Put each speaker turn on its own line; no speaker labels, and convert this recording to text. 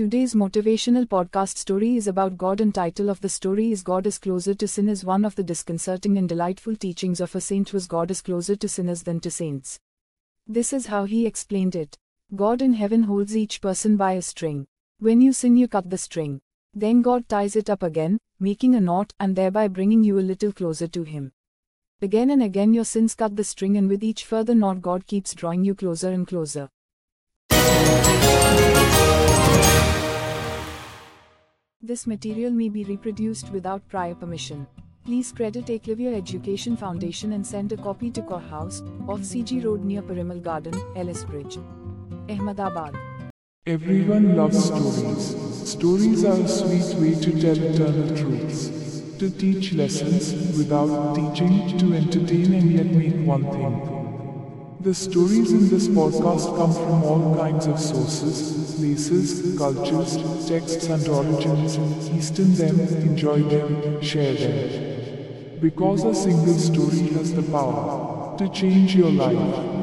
Today's motivational podcast story is about God and title of the story is God is closer to sinners one of the disconcerting and delightful teachings of a saint was God is closer to sinners than to saints. This is how he explained it. God in heaven holds each person by a string. When you sin you cut the string. Then God ties it up again, making a knot and thereby bringing you a little closer to him. Again and again your sins cut the string and with each further knot God keeps drawing you closer and closer. This material may be reproduced without prior permission. Please credit Eklavya Education Foundation and send a copy to Kaur House, off CG Road near Parimal Garden, Ellis Bridge, Ahmedabad.
Everyone loves stories. Stories are a sweet way to tell eternal truths. To teach lessons without teaching, to entertain and yet make one thing. The stories in this podcast come from all kinds of sources, places, cultures, texts and origins. Easton them, enjoy them, share them. Because a single story has the power to change your life.